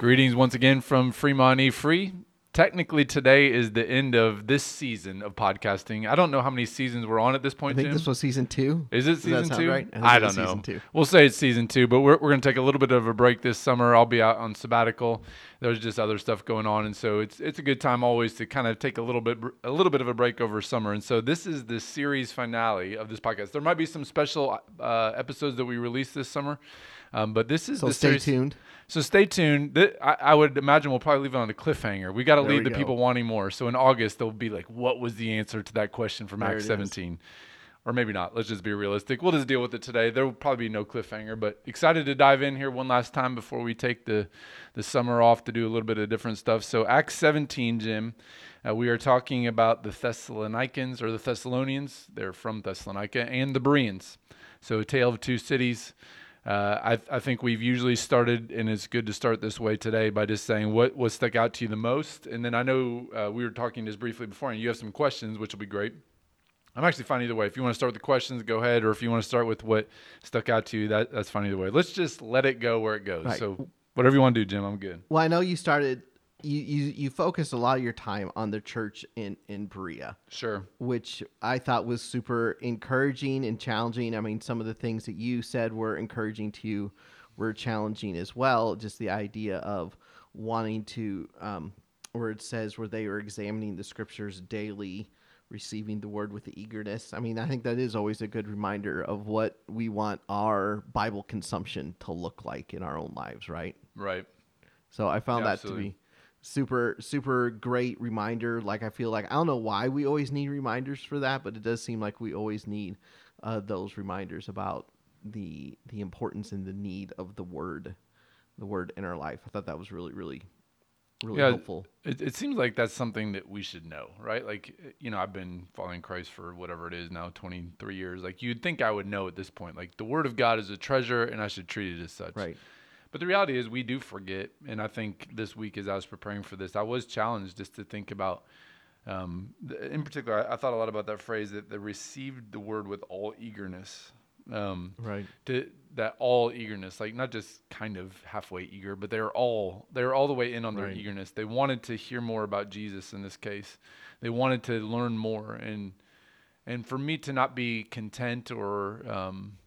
Greetings once again from Fremont E Free. Technically, today is the end of this season of podcasting. I don't know how many seasons we're on at this point. I think this was season two. Is it Does season two? right? I I, don't know. two. We'll say it's season two, but we're, we're going to take a little bit of a break this summer. I'll be out on sabbatical. There's just other stuff going on, and so it's it's a good time always to kind of take a little bit a little bit of a break over summer. And so this is the series finale of this podcast. There might be some special uh, episodes that we release this summer, um, but this is So the stay series. tuned. So stay tuned. Th- I, I would imagine we'll probably leave it on a cliffhanger. We got to leave the go. people wanting more. So in August, they'll be like, "What was the answer to that question from There Act it is. 17?" Or maybe not. Let's just be realistic. We'll just deal with it today. There will probably be no cliffhanger, but excited to dive in here one last time before we take the the summer off to do a little bit of different stuff. So Acts 17, Jim, uh, we are talking about the Thessalonians or the Thessalonians. They're from Thessalonica and the Bereans. So a tale of two cities. Uh, I, I think we've usually started, and it's good to start this way today by just saying what what stuck out to you the most. And then I know uh, we were talking just briefly before, and you have some questions, which will be great. I'm actually fine either way. If you want to start with the questions, go ahead. Or if you want to start with what stuck out to you, that that's fine either way. Let's just let it go where it goes. Right. So whatever you want to do, Jim, I'm good. Well, I know you started. You you you focused a lot of your time on the church in in Berea, Sure. which I thought was super encouraging and challenging. I mean, some of the things that you said were encouraging to you were challenging as well. Just the idea of wanting to, um, where it says where they were examining the scriptures daily, receiving the word with eagerness. I mean, I think that is always a good reminder of what we want our Bible consumption to look like in our own lives, right? Right. So I found Yeah, that absolutely. to be super super great reminder. Like I feel like I don't know why we always need reminders for that, but it does seem like we always need uh, those reminders about the the importance and the need of the word, the word in our life. I thought that was really really really Yeah. helpful. It, it seems like that's something that we should know, right? Like, you know, I've been following Christ for whatever it is now, 23 years. Like, you'd think I would know at this point. Like, the Word of God is a treasure, and I should treat it as such. Right. But the reality is, we do forget. And I think this week, as I was preparing for this, I was challenged just to think about, um, in particular, I, I thought a lot about that phrase that they received the Word with all eagerness. Um, Right. to that all eagerness, like not just kind of halfway eager, but they're all they're all the way in on their Right. eagerness. They wanted to hear more about Jesus in this case. They wanted to learn more, and and for me to not be content or um,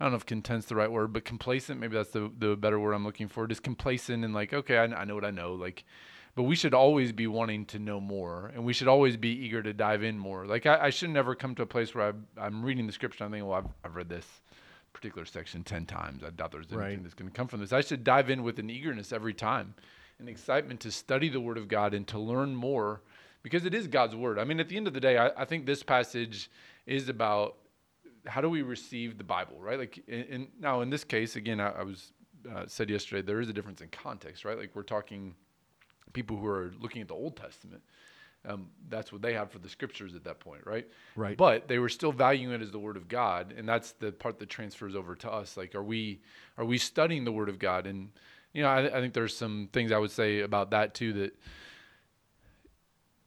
I don't know if content's the right word, but complacent. Maybe that's the the better word I'm looking for. Just complacent and like, okay, I, I know what I know. Like, but we should always be wanting to know more, and we should always be eager to dive in more. Like, I, I should never come to a place where I'm, I'm reading the scripture. I'm thinking, well, I've, I've read this particular section 10 times. I doubt there's anything Right. that's going to come from this. I should dive in with an eagerness every time, an excitement to study the Word of God and to learn more because it is God's Word. I mean, at the end of the day, I, I think this passage is about how do we receive the Bible, right? Like, in, in, now in this case, again, I, I was uh, said yesterday, there is a difference in context, right? Like, we're talking people who are looking at the Old Testament. Um, that's what they had for the scriptures at that point, right? Right. But they were still valuing it as the word of God, and that's the part that transfers over to us. Like, are we are we studying the word of God? And you know, I, I think there's some things I would say about that too. That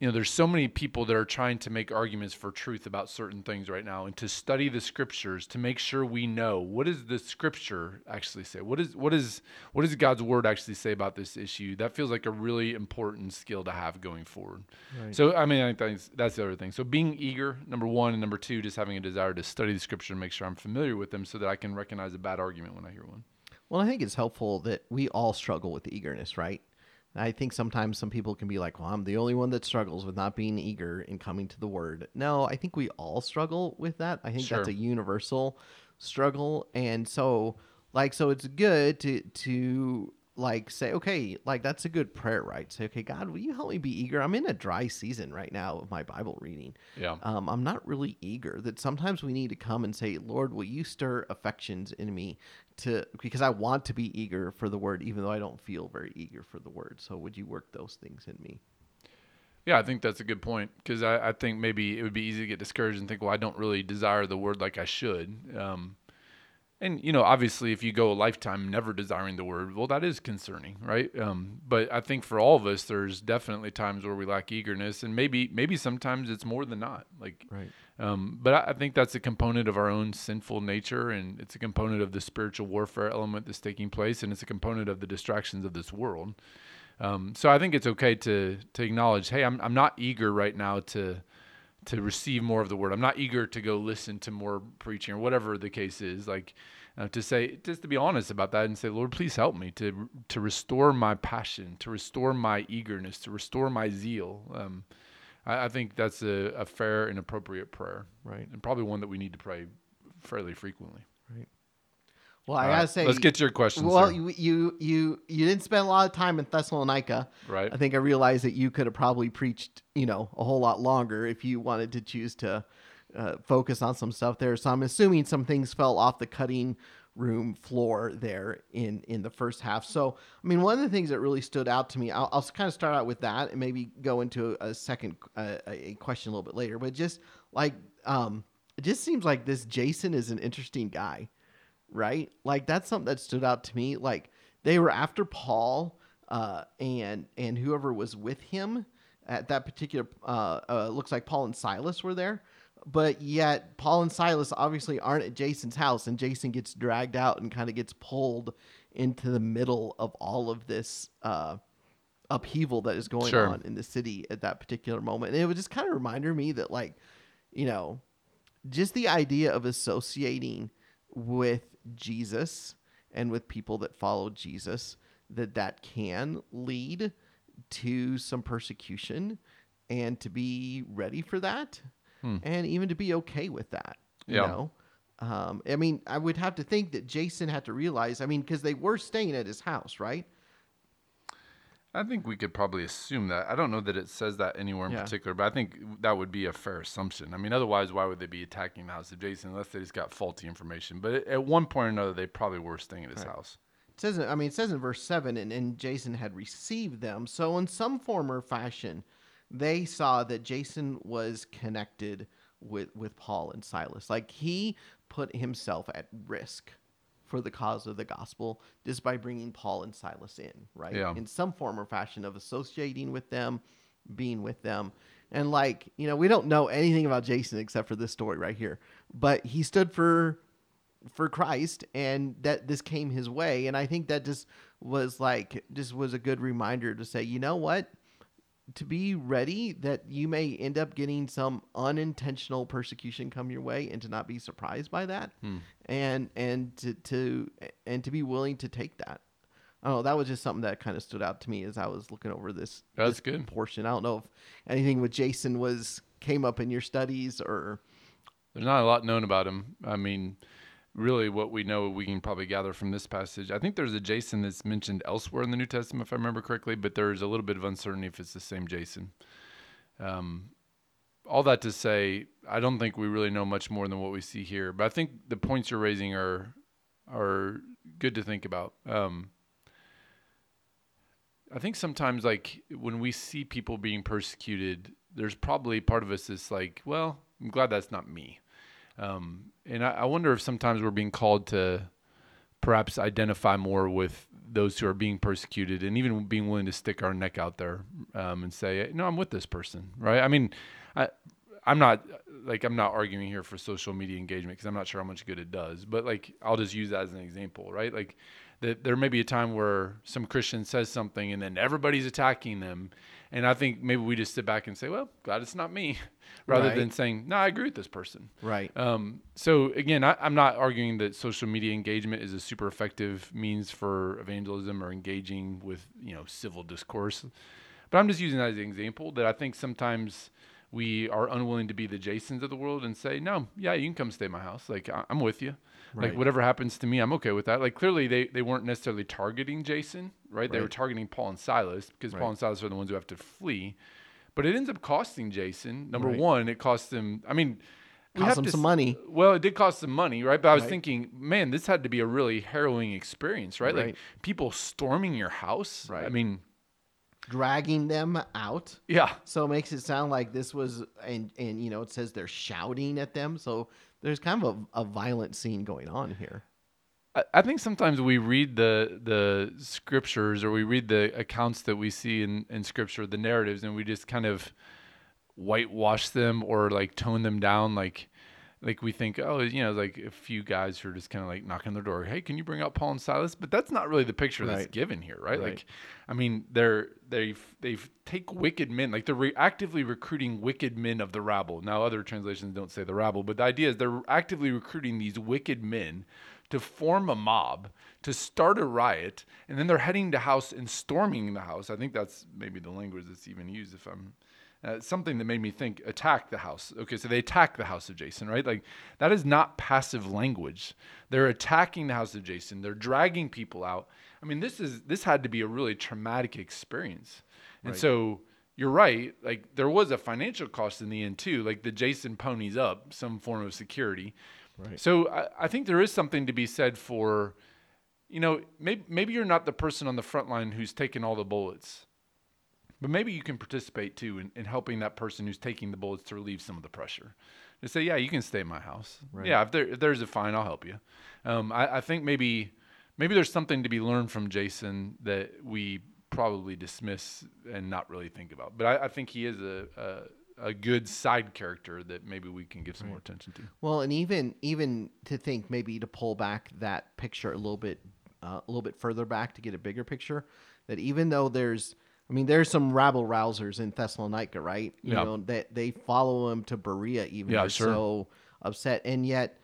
you know, there's so many people that are trying to make arguments for truth about certain things right now, and to study the scriptures to make sure we know what does the scripture actually say. What is what is what does God's word actually say about this issue? That feels like a really important skill to have going forward. Right. So I mean, I think that's, that's the other thing. So being eager, number one, and number two, just having a desire to study the scripture and make sure I'm familiar with them, so that I can recognize a bad argument when I hear one. Well, I think it's helpful that we all struggle with eagerness, right? I think sometimes some people can be like, well, I'm the only one that struggles with not being eager in coming to the word. No, I think we all struggle with that. I think that's a universal struggle. And so, like, so it's good to, to, like say okay like that's a good prayer right say okay god will you help me be eager i'm in a dry season right now of my bible reading Yeah. um, I'm not really eager. That sometimes we need to come and say, Lord, will you stir affections in me to because I want to be eager for the word, even though I don't feel very eager for the word. So would you work those things in me? Yeah, I think that's a good point because I, I think maybe it would be easy to get discouraged and think, well, I don't really desire the word like I should. Um, and you know, obviously, if you go a lifetime never desiring the word, well, that is concerning, right? Um, but I think for all of us, there's definitely times where we lack eagerness, and maybe maybe sometimes it's more than not. Like Right. Um, but I, I think that's a component of our own sinful nature, and it's a component of the spiritual warfare element that's taking place, and it's a component of the distractions of this world. Um, so I think it's okay to to acknowledge, hey, I'm I'm not eager right now to to receive more of the word. I'm not eager to go listen to more preaching or whatever the case is. Like uh, to say, just to be honest about that and say, Lord, please help me to to restore my passion, to restore my eagerness, to restore my zeal. Um, I, I, think that's a, a fair and appropriate prayer, right? And probably one that we need to pray fairly frequently. Right. Well, I gotta say, let's get to your question. Well, you, you you you didn't spend a lot of time in Thessalonica, right? I think I realized that you could have probably preached, you know, a whole lot longer if you wanted to choose to uh, focus on some stuff there. So I'm assuming some things fell off the cutting room floor there in in the first half. So I mean, one of the things that really stood out to me, I'll, I'll kind of start out with that and maybe go into a, a second uh, a question a little bit later. But just like um, it just seems like this Jason is an interesting guy right? Like that's something that stood out to me. Like they were after Paul uh, and and whoever was with him at that particular. Uh, uh, looks like Paul and Silas were there, but yet Paul and Silas obviously aren't at Jason's house, and Jason gets dragged out and kind of gets pulled into the middle of all of this. Uh, upheaval that is going sure. on in the city at that particular moment. And it was just kind of reminder me that like, you know, just the idea of associating with Jesus and with people that follow Jesus that that can lead to some persecution and to be ready for that hmm. and even to be okay with that you yeah. know um, i mean i would have to think that jason had to realize i mean because they were staying at his house right I think we could probably assume that. I don't know that it says that anywhere in yeah. particular, but I think that would be a fair assumption. I mean, otherwise, why would they be attacking the house of Jason unless they just got faulty information? But at one point or another, they probably were staying at his right. house. It says, I mean, it says in verse seven, and, and Jason had received them. So in some form or fashion, they saw that Jason was connected with with Paul and Silas. Like he put himself at risk for the cause of the gospel just by bringing Paul and Silas in, right? Yeah. In some form or fashion of associating with them, being with them. And like, you know, we don't know anything about Jason except for this story right here. But he stood for for Christ and that this came his way and I think that just was like just was a good reminder to say, you know what? To be ready that you may end up getting some unintentional persecution come your way and to not be surprised by that hmm. and and to, to and to be willing to take that I don't know. That was just something that kind of stood out to me as I was looking over this. That's this good portion. I don't know if anything with Jason was came up in your studies or. There's not a lot known about him. I mean, really what we know we can probably gather from this passage. I think there's a Jason that's mentioned elsewhere in the New Testament, if I remember correctly, but there's a little bit of uncertainty if it's the same Jason. Um, all that to say, I don't think we really know much more than what we see here, but I think the points you're raising are are good to think about. Um, I think sometimes, like when we see people being persecuted, there's probably part of us that's like, well, I'm glad that's not me. Um, and I, I wonder if sometimes we're being called to perhaps identify more with those who are being persecuted and even being willing to stick our neck out there um, and say, no, I'm with this person, right? I mean, I, I'm not like I'm not arguing here for social media engagement because I'm not sure how much good it does, but like I'll just use that as an example, right? Like that there may be a time where some Christian says something and then everybody's attacking them, and I think maybe we just sit back and say, well, God, it's not me, rather right. than saying, no, I agree with this person. Right. Um, so again, I, am not arguing that social media engagement is a super effective means for evangelism or engaging with, you know, civil discourse. But I'm just using that as an example that I think sometimes we are unwilling to be the Jasons of the world and say, no, yeah, you can come stay at my house. Like, I- I'm with you. Right. Like whatever happens to me, I'm okay with that. Like clearly they, they weren't necessarily targeting Jason, right? right. They were targeting Paul and Silas because right. Paul and Silas are the ones who have to flee. But it ends up costing Jason. Number one, it cost him. I mean, we cost him some money. Well, it did cost some money, right? But I was thinking, man, this had to be a really harrowing experience, right? Like people storming your house. Right. I mean, dragging them out. Yeah. So it makes it sound like this was, and and you know, it says they're shouting at them. So there's kind of a, a violent scene going on here. I, I think sometimes we read the the scriptures or we read the accounts that we see in, in scripture, the narratives, and we just kind of whitewash them or like tone them down like like we think oh you know like a few guys who are just kind of like knocking on their door hey can you bring out paul and silas but that's not really the picture that's given here right? Right. like i mean they're they they take wicked men like they're re- actively recruiting wicked men of the rabble now other translations don't say the rabble but the idea is they're actively recruiting these wicked men to form a mob to start a riot and then they're heading to house and storming the house i think that's maybe the language that's even used if i'm uh, something that made me think attack the house. Okay so they attack the house of jason right? Like that is not passive language. They're attacking the house of jason. They're dragging people out. I mean this is this had to be a really traumatic experience. And Right. so you're right like there was a financial cost in the end too like the jason ponies up some form of security. Right. so I, I think there is something to be said for you know maybe, maybe you're not the person on the front line who's taking all the bullets but maybe you can participate too in, in helping that person who's taking the bullets to relieve some of the pressure. To say, yeah, you can stay in my house. Right. Yeah, if, there, if there's a fine, I'll help you. Um, I, I think maybe maybe there's something to be learned from Jason that we probably dismiss and not really think about. But I, I think he is a, a a good side character that maybe we can give some more attention to. Well, and even even to think maybe to pull back that picture a little bit uh, a little bit further back to get a bigger picture that even though there's I mean there's some rabble rousers in Thessalonica, right? You Yeah. know that they follow him to Berea even Yeah, sure. so upset and yet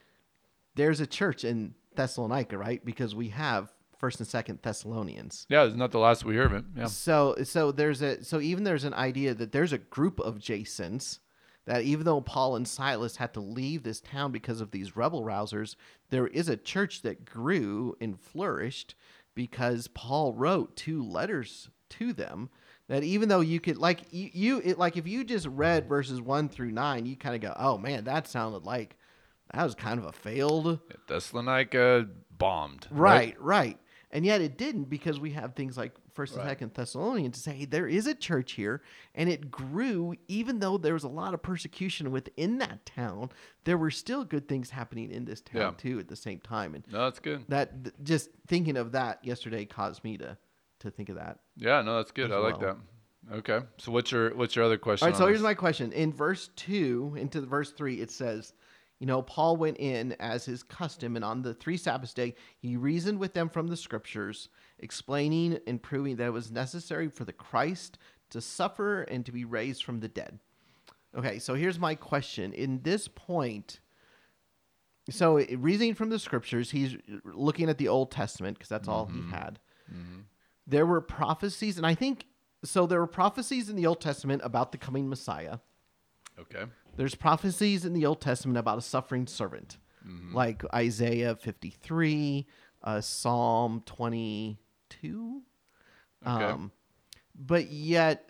there's a church in Thessalonica, right? Because we have first and second Thessalonians. Yeah, it's not the last we hear of it. Yeah. So so there's a so even there's an idea that there's a group of Jasons that even though Paul and Silas had to leave this town because of these rebel rousers, there is a church that grew and flourished because Paul wrote two letters to them that even though you could like you, you it, like if you just read verses 1 through 9 you kind of go oh man that sounded like that was kind of a failed Thessalonica bombed. Right, right. And yet it didn't because we have things like First and Right. Second Thessalonians to say there is a church here, and it grew even though there was a lot of persecution within that town. There were still good things happening in this town Yeah. too at the same time, and No, that's good. that th- just thinking of that yesterday caused me to to think of that. Yeah, no, that's good. I like well. that. Okay. So what's your what's your other question? All right, so here's my question. In verse 2 into the verse 3, it says, You know, Paul went in as his custom, and on the three Sabbath day, he reasoned with them from the scriptures, explaining and proving that it was necessary for the Christ to suffer and to be raised from the dead. Okay, so here's my question. In this point, so reasoning from the scriptures, he's looking at the Old Testament because that's all he mm-hmm. had. Mm-hmm. There were prophecies, and I think so. There were prophecies in the Old Testament about the coming Messiah. Okay. There's prophecies in the Old Testament about a suffering servant, like Isaiah 53, uh, Psalm 22. Okay. Um, but yet,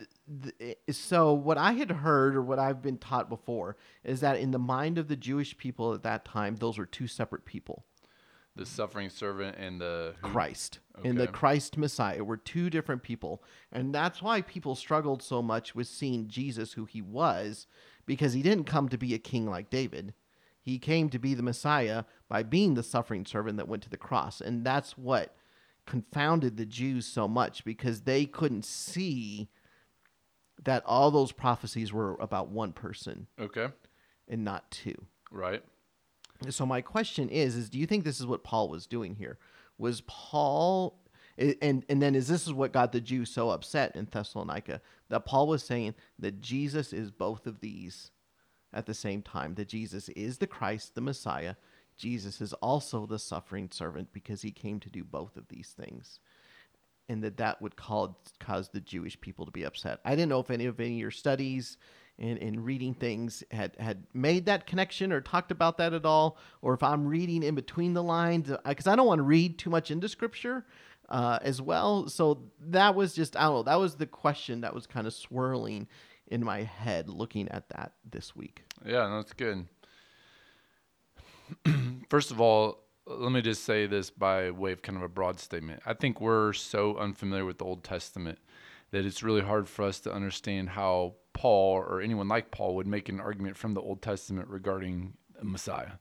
th- so what I had heard or what I've been taught before is that in the mind of the Jewish people at that time, those were two separate people. The suffering servant and the? Christ and the Christ Messiah were two different people. And that's why people struggled so much with seeing Jesus, who he was, because he didn't come to be a king like David. He came to be the Messiah by being the suffering servant that went to the cross. And that's what confounded the Jews so much because they couldn't see that all those prophecies were about one person Okay. and not two. Right. So my question is: Is do you think this is what Paul was doing here? Was Paul, and and then is this is what got the Jews so upset in Thessalonica that Paul was saying that Jesus is both of these at the same time? That Jesus is the Christ, the Messiah. Jesus is also the suffering servant because he came to do both of these things, and that that would cause cause the Jewish people to be upset. I didn't know if any of any of your studies and, and reading things had, had made that connection or talked about that at all, or if I'm reading in between the lines, because I don't want to read too much into scripture uh, as well. So that was just, I don't know, that was the question that was kind of swirling in my head looking at that this week. Yeah, that's good. First of all, let me just say this by way of kind of a broad statement. I think we're so unfamiliar with the Old Testament that it's really hard for us to understand how Paul or anyone like Paul would make an argument from the Old Testament regarding Messiah.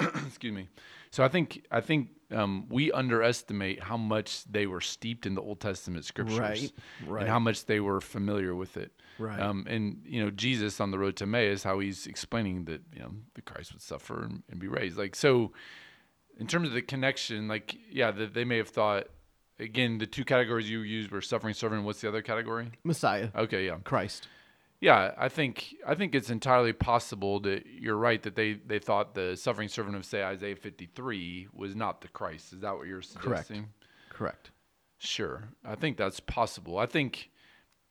Excuse me. So I think I think um, we underestimate how much they were steeped in the Old Testament scriptures, Right, right. and how much they were familiar with it. Right. Um, and you know, Jesus on the road to Emmaus, how he's explaining that you know the Christ would suffer and, and be raised. Like so, in terms of the connection, like yeah, that they may have thought. Again, the two categories you used were suffering servant. What's the other category? Messiah, Okay, yeah. Christ. Yeah, I think I think it's entirely possible that you're right that they they thought the suffering servant of say Isaiah 53 was not the Christ. Is that what you're Correct. suggesting? Correct. Sure, I think that's possible. I think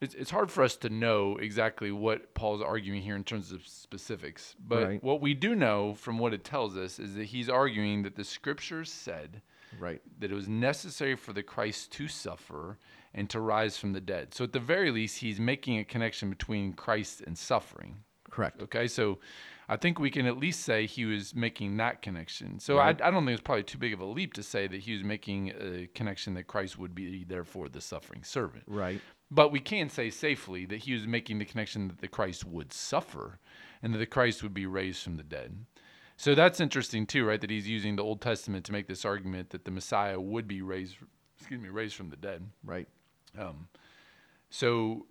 it's it's hard for us to know exactly what Paul's arguing here in terms of specifics, but Right. what we do know from what it tells us is that he's arguing that the scriptures said Right. that it was necessary for the Christ to suffer and to rise from the dead. So at the very least, he's making a connection between Christ and suffering. Correct. Okay, so I think we can at least say he was making that connection. So Right. I, I don't think it's probably too big of a leap to say that he was making a connection that Christ would be therefore the suffering servant. Right. But we can say safely that he was making the connection that the Christ would suffer and that the Christ would be raised from the dead. So that's interesting too, right? That he's using the Old Testament to make this argument that the Messiah would be raised, excuse me, raised from the dead. Right. Um, so,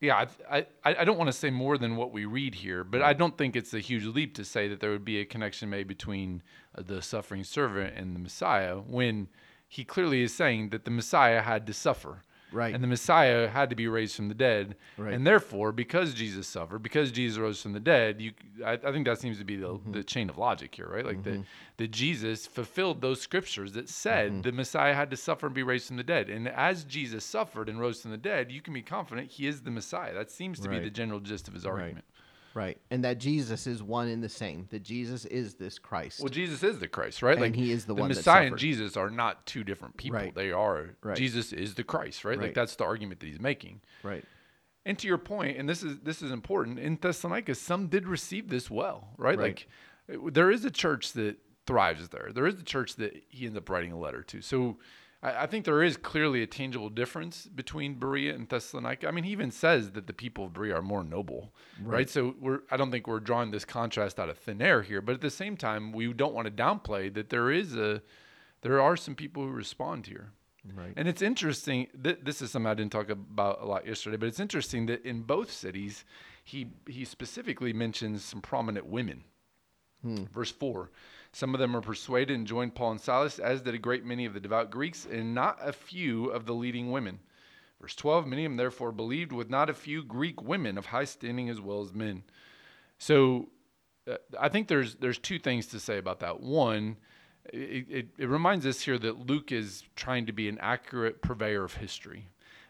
yeah, I, I, I don't want to say more than what we read here, but I don't think it's a huge leap to say that there would be a connection made between uh, the suffering servant and the Messiah when he clearly is saying that the Messiah had to suffer. Right. And the Messiah had to be raised from the dead. Right. And therefore, because Jesus suffered, because Jesus rose from the dead, you, I, I think that seems to be the, Mm-hmm. the chain of logic here, right? Like that, that Jesus fulfilled those scriptures that said Mm-hmm. the Messiah had to suffer and be raised from the dead. And as Jesus suffered and rose from the dead, you can be confident he is the Messiah. That seems to be the general gist of his argument. Right. And that Jesus is one and the same. That Jesus is this Christ. Well, Jesus is the Christ, right? And he is the one that Messiah and. Jesus are not two different people. Right. They are. Right. Jesus is the Christ, right? Like that's the argument that he's making. right. And to your point, and this is this is important in Thessalonica, some did receive this well, right? Right. Like there is a church that thrives there. There is a church that he ends up writing a letter to. So I, I think there is clearly a tangible difference between Berea and Thessalonica. I mean, he even says that the people of Berea are more noble, right? So we're I don't think we're drawing this contrast out of thin air here, but at the same time, we don't want to downplay that there is a there are some people who respond here. Right. And it's interesting. Th- this is something I didn't talk about a lot yesterday, but it's interesting that in both cities, he he specifically mentions some prominent women. Hmm. Verse four, some of them were persuaded and joined Paul and Silas, as did a great many of the devout Greeks, and not a few of the leading women. Verse twelve, many of them therefore believed, with not a few Greek women of high standing as well as men. So uh, I think there's there's two things to say about that. One, it, it, it reminds us here that Luke is trying to be an accurate purveyor of history,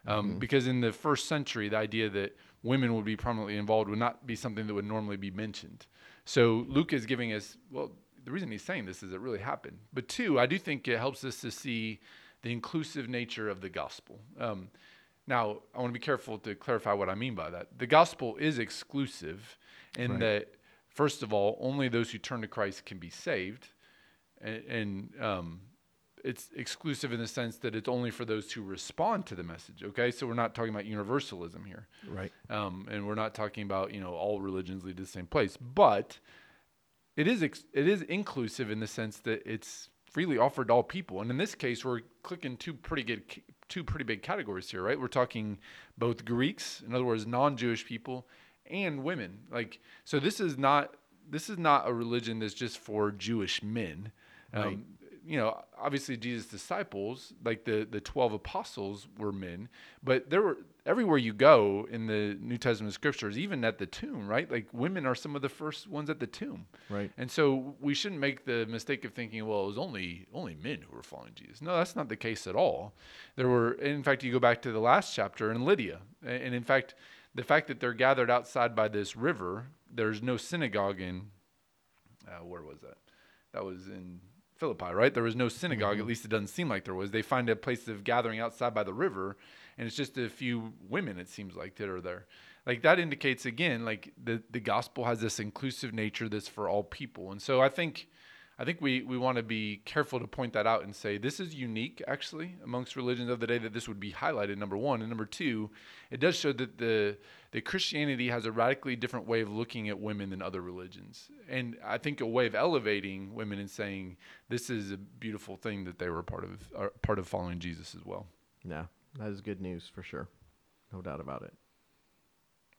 um, because in the first century, the idea that women would be prominently involved would not be something that would normally be mentioned. So Luke is giving us well. The reason he's saying this is it really happened. But two, I do think it helps us to see the inclusive nature of the gospel. Um, now, I want to be careful to clarify what I mean by that. The gospel is exclusive in Right. that, first of all, only those who turn to Christ can be saved. And, and um, it's exclusive in the sense that it's only for those who respond to the message. Okay, so we're not talking about universalism here, Right. um, and we're not talking about you know all religions lead to the same place. But it is ex- it is inclusive in the sense that it's freely offered to all people. And in this case, we're clicking two pretty good two pretty big categories here, right? We're talking both Greeks, in other words, non-Jewish people, and women. Like so, this is not this is not a religion that's just for Jewish men. Um, Right. You know, obviously Jesus' disciples, like the the twelve apostles, were men, but there were everywhere you go in the New Testament scriptures, even at the tomb, right? Like women are some of the first ones at the tomb. Right. And so we shouldn't make the mistake of thinking, well, it was only only men who were following Jesus. No, that's not the case at all. There were, in fact, you go back to the last chapter in Lydia, and in fact, the fact that they're gathered outside by this river, there's no synagogue in. Uh, where was that? That was in Philippi, right? There was no synagogue. At mm-hmm. least it doesn't seem like there was. They find a place of gathering outside by the river, and it's just a few women. It seems like that are there. Like that indicates again, like the the gospel has this inclusive nature that's for all people. And so I think, I think we, we want to be careful to point that out and say this is unique actually amongst religions of the day that this would be highlighted. Number one and number two, it does show that the that Christianity has a radically different way of looking at women than other religions, and I think a way of elevating women and saying this is a beautiful thing that they were part of uh, part of following Jesus as well. Yeah, that is good news for sure. No doubt about it.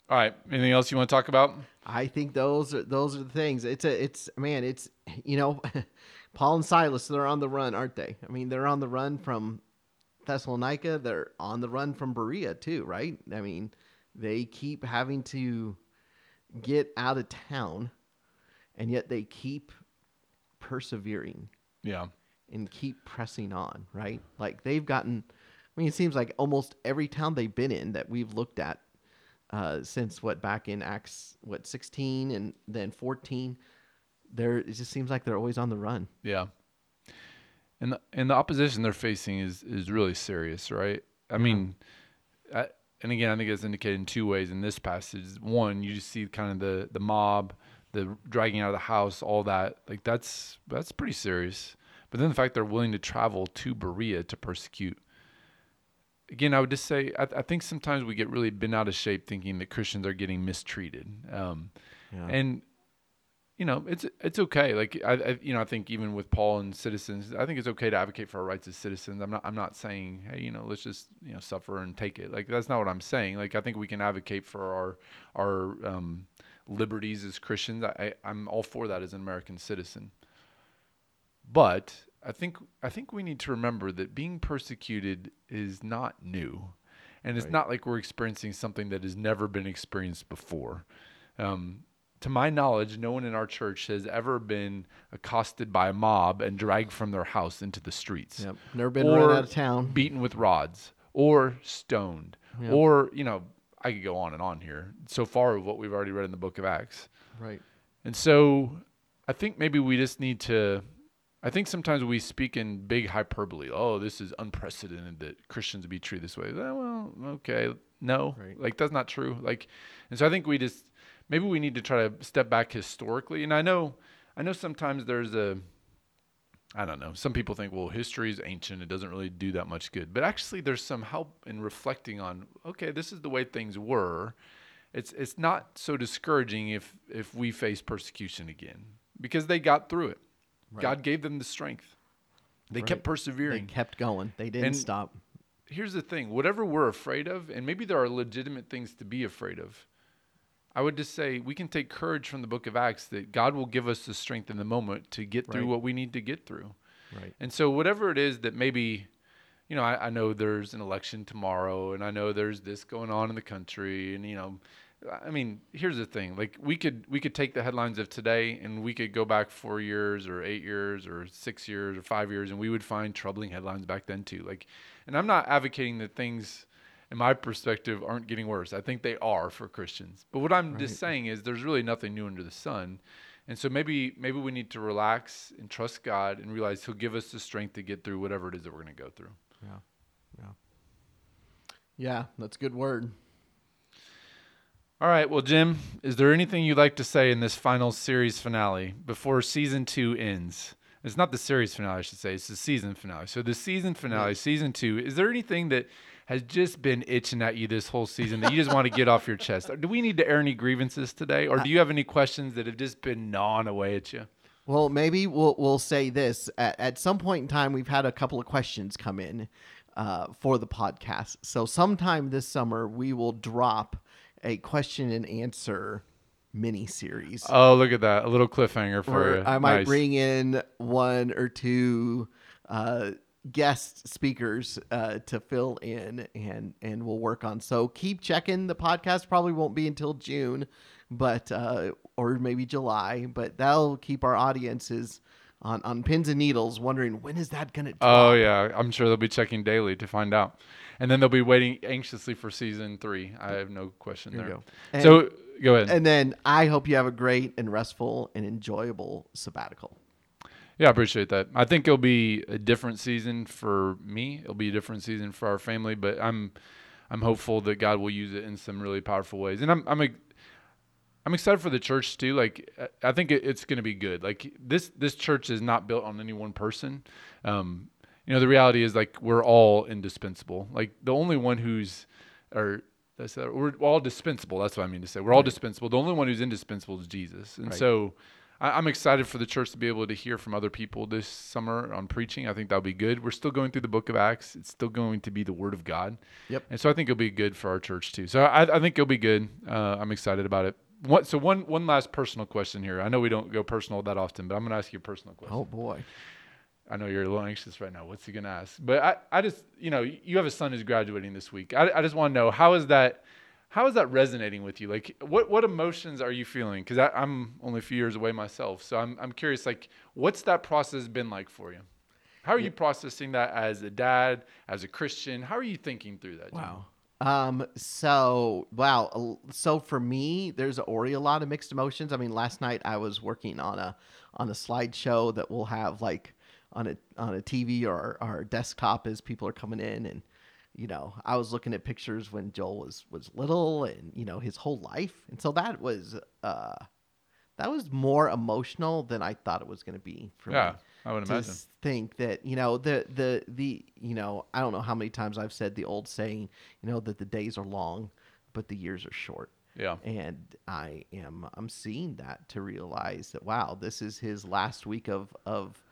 All right. Anything else you want to talk about? I think those are those are the things. It's a it's man, it's you know, Paul and Silas, they're on the run, aren't they? I mean, they're on the run from Thessalonica, they're on the run from Berea too, right? I mean, they keep having to get out of town and yet they keep persevering Yeah. and keep pressing on, right? Like they've gotten I mean, it seems like almost every town they've been in that we've looked at uh, since what back in Acts what 16 and then 14 there it just seems like they're always on the run. Yeah. And the, and the opposition they're facing is is really serious, right? I mean, I, and again, I think it's indicated in two ways in this passage. One, you just see kind of the the mob, the dragging out of the house, all that. Like that's that's pretty serious. But then the fact they're willing to travel to Berea to persecute. Again, I would just say I, I think sometimes we get really bent out of shape thinking that Christians are getting mistreated. Um, Yeah. and you know it's it's okay. Like I, I you know i think even with paul and citizens i think it's okay to advocate for our rights as citizens. I'm not i'm not saying hey you know let's just you know suffer and take it. Like that's not what i'm saying. Like i think we can advocate for our our um, liberties as christians. I, I i'm all for that as an american citizen. But i think i think we need to remember that being persecuted is not new and it's Right. not like we're experiencing something that has never been experienced before um, to my knowledge, no one in our church has ever been accosted by a mob and dragged from their house into the streets, Yep. Never been run out of town. beaten with rods, or stoned, Yep. or you know, I could go on and on here. So far of what we've already read in the book of Acts, Right. and so I think maybe we just need to. I think sometimes we speak in big hyperbole. Oh, this is unprecedented that Christians be treated this way. Eh, Well, okay, no, Right. like that's not true. Like, and so I think we just maybe we need to try to step back historically. And I know, I know sometimes there's a, I don't know. Some people think, well, history is ancient; it doesn't really do that much good. But actually, there's some help in reflecting on. Okay, this is the way things were. It's it's not so discouraging if if we face persecution again because they got through it. Right. God gave them the strength. They Right. kept persevering. They kept going. They didn't And- stop. Here's the thing: whatever we're afraid of, and maybe there are legitimate things to be afraid of. I would just say we can take courage from the book of Acts that God will give us the strength in the moment to get through Right. what we need to get through. Right. And so, whatever it is that maybe, you know, I, I know there's an election tomorrow, and I know there's this going on in the country, and you know, I mean, here's the thing: like we could we could take the headlines of today, and we could go back four years, or eight years, or six years, or five years, and we would find troubling headlines back then too. Like, and I'm not advocating that things. In my perspective, aren't getting worse. I think they are for Christians. But what I'm Right. just saying is, there's really nothing new under the sun. And so maybe maybe we need to relax and trust God and realize He'll give us the strength to get through whatever it is that we're going to go through. Yeah. Yeah. Yeah, that's a good word. All right. Well, Jim, is there anything you'd like to say in this final series finale before season two ends? It's not the series finale, I should say. It's the season finale. So the season finale, season two. Is there anything that has just been itching at you this whole season that you just want to get off your chest? Do we need to air any grievances today, or do you have any questions that have just been gnawing away at you? Well, maybe we'll we'll say this at, at some point in time. We've had a couple of questions come in uh, for the podcast, so sometime this summer we will drop a question and answer mini series. Oh, look at that! A little cliffhanger for you. I might Nice. bring in one or two uh, guest speakers uh, to fill in, and and we'll work on. So keep checking. The podcast probably won't be until June, but uh, or maybe July, but that'll keep our audiences on on pins and needles, wondering when is that gonna. Oh, drop? Oh yeah, I'm sure they'll be checking daily to find out, and then they'll be waiting anxiously for season three. I have no question There there. go. And- so go ahead. And then I hope you have a great and restful and enjoyable sabbatical. yeah, I appreciate that. I think it'll be a different season for me. It'll be a different season for our family, but I'm I'm hopeful that God will use it in some really powerful ways. And I'm I'm a, I'm excited for the church too. Like I think it, it's going to be good. Like this this church is not built on any one person. Um, you know, the reality is like we're all indispensable. Like the only one who's or that's we're all dispensable. That's what I mean to say. We're all dispensable. The only one who's indispensable is Jesus. And Right. so I, I'm excited for the church to be able to hear from other people this summer on preaching. I think that'll be good. We're still going through the book of Acts. It's still going to be the word of God. Yep. And so I think it'll be good for our church too. So I, I think it'll be good. Uh, I'm excited about it. What, so one one last personal question here. I know we don't go personal that often, but I'm going to ask you a personal question. Oh boy. I know you're a little anxious right now. What's he gonna ask? But I, I just, you know, you have a son who's graduating this week. I, I just want to know how is that, how is that resonating with you? Like, what what emotions are you feeling? Because I'm only a few years away myself, so I'm I'm curious. Like, what's that process been like for you? How are you processing that as a dad, as a Christian? How are you thinking through that? Wow. Um. So wow. So for me, there's already a lot of mixed emotions. I mean, last night I was working on a on a slideshow that we'll have like on a on a TV or our desktop as people are coming in, and you know, I was looking at pictures when Joel was was little, and you know his whole life, and so that was uh that was more emotional than I thought it was going to be for Yeah, me I would imagine. think that you know the the the you know I don't know how many times I've said the old saying you know that the days are long but the years are short Yeah. and I am I'm seeing that to realize that wow this is his last week of of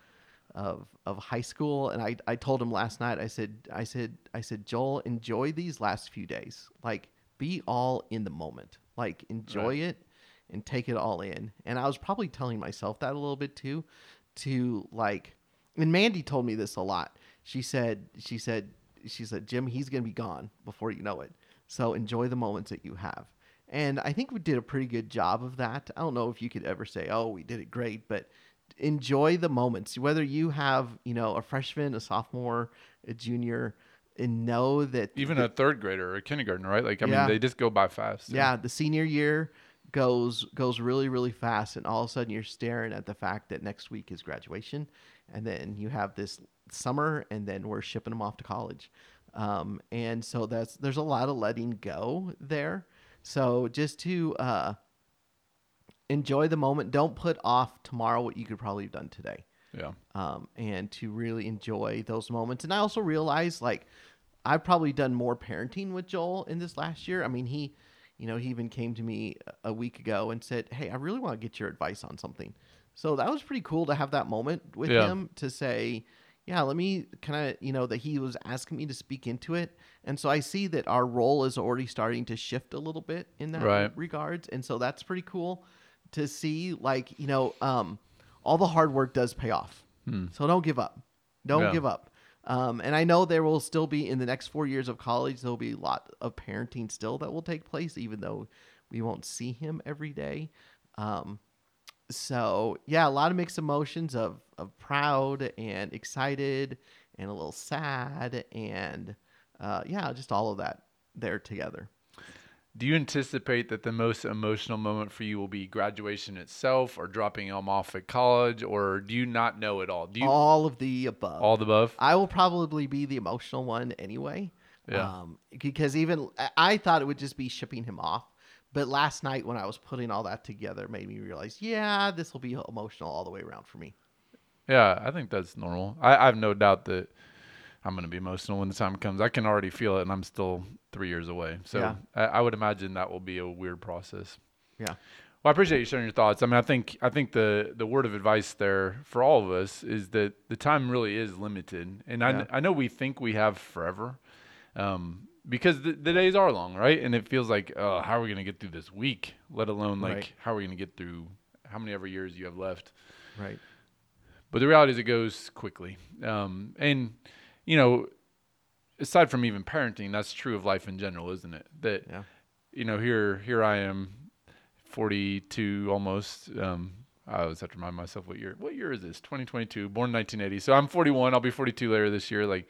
of of high school and I I told him last night I said I said I said Joel enjoy these last few days like be all in the moment like enjoy Right. it and take it all in and I was probably telling myself that a little bit too to like and Mandy told me this a lot she said she said she said Jim he's going to be gone before you know it so enjoy the moments that you have and I think we did a pretty good job of that. I don't know if you could ever say, "Oh, we did it great," but enjoy the moments. Whether you have, you know, a freshman, a sophomore, a junior, and know that Even a third grader or a kindergartner, right? Like, I Yeah. mean, they just go by fast. yeah, the senior year goes goes really really fast, and all of a sudden you're staring at the fact that next week is graduation, and then you have this summer, and then we're shipping them off to college, um, and so that's there's a lot of letting go there. So just to uh, enjoy the moment, don't put off tomorrow what you could probably have done today Yeah. um, and to really enjoy those moments. And I also realized like I've probably done more parenting with Joel in this last year. I mean, he, you know, he even came to me a week ago and said, "Hey, I really want to get your advice on something." So that was pretty cool to have that moment with Yeah. him to say, "Yeah, let me kind of, you know, that he was asking me to speak into it." And so I see that our role is already starting to shift a little bit in that Right. regards, and so that's pretty cool to see. Like, you know, um, all the hard work does pay off. So don't give up. Don't Yeah. give up. Um, and I know there will still be in the next four years of college, there'll be a lot of parenting still that will take place, even though we won't see him every day. Um, so yeah, a lot of mixed emotions of of proud and excited and a little sad and uh, yeah, just all of that there together. Do you anticipate that the most emotional moment for you will be graduation itself or dropping them off at college or do you not know at all? Do you all, of the above. All the above? I will probably be the emotional one anyway. Yeah. Um, because even I- I thought it would just be shipping him off, but last night when I was putting all that together, made me realize, yeah, this will be emotional all the way around for me. Yeah, I think that's normal. I, I have no doubt that I'm going to be emotional when the time comes. I can already feel it and I'm still three years away. So Yeah. I, I would imagine that will be a weird process. Yeah. Well, I appreciate you sharing your thoughts. I mean, I think I think the the word of advice there for all of us is that the time really is limited, and I, Yeah. I know we think we have forever, um, because the, the days are long, right? And it feels like, oh, how are we going to get through this week? Let alone like Right. how are we going to get through how many ever years you have left? Right. But the reality is, it goes quickly. Um, and you know, aside from even parenting, that's true of life in general, isn't it? That Yeah. you know, here here I am, 42 almost. Um, I always have to remind myself what year. What year is this? 2022. Born in 1980. So I'm 41. I'll be 42 later this year. Like,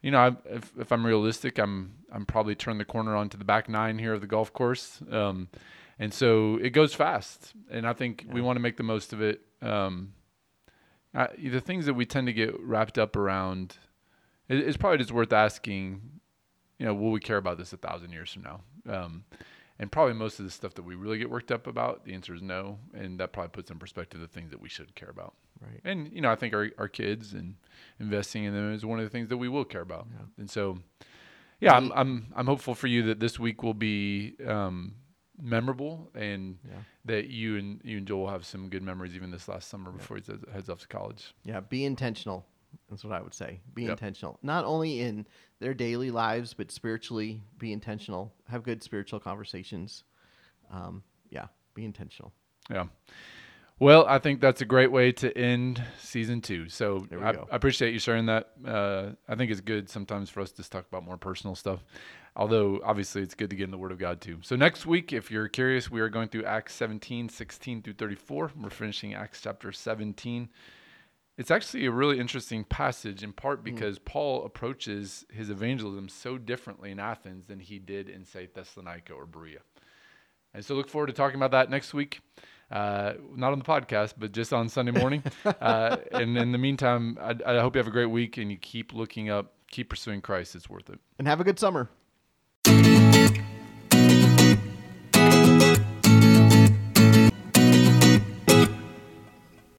you know, I, if if I'm realistic, I'm I'm probably turned the corner onto the back nine here of the golf course. Um, and so it goes fast, and I think we want to make the most of it. Um, I, the things that we tend to get wrapped up around, it's probably just worth asking. You know, will we care about this a thousand years from now? Um, And probably most of the stuff that we really get worked up about, the answer is no. And that probably puts in perspective the things that we should care about. Right. And, you know, I think our, our kids and investing in them is one of the things that we will care about. Yeah. And so, yeah, I'm, I'm, I'm hopeful for you that this week will be um, memorable and Yeah. that you and you and Joel will have some good memories even this last summer before he heads off to college. Yeah, be intentional. That's what I would say. Be Yep. intentional. Not only in their daily lives, but spiritually, be intentional. Have good spiritual conversations. Um, yeah, be intentional. Yeah. Well, I think that's a great way to end season two. So I. I appreciate you sharing that. Uh, I think it's good sometimes for us to talk about more personal stuff. Although obviously it's good to get in the Word of God too. So next week, if you're curious, we are going through Acts 17, 16 through 34. We're finishing Acts chapter 17. It's actually a really interesting passage in part because Paul approaches his evangelism so differently in Athens than he did in, say, Thessalonica or Berea. And so look forward to talking about that next week. Uh, not on the podcast, but just on Sunday morning. uh, and in the meantime, I, I hope you have a great week and you keep looking up, keep pursuing Christ. It's worth it. And have a good summer.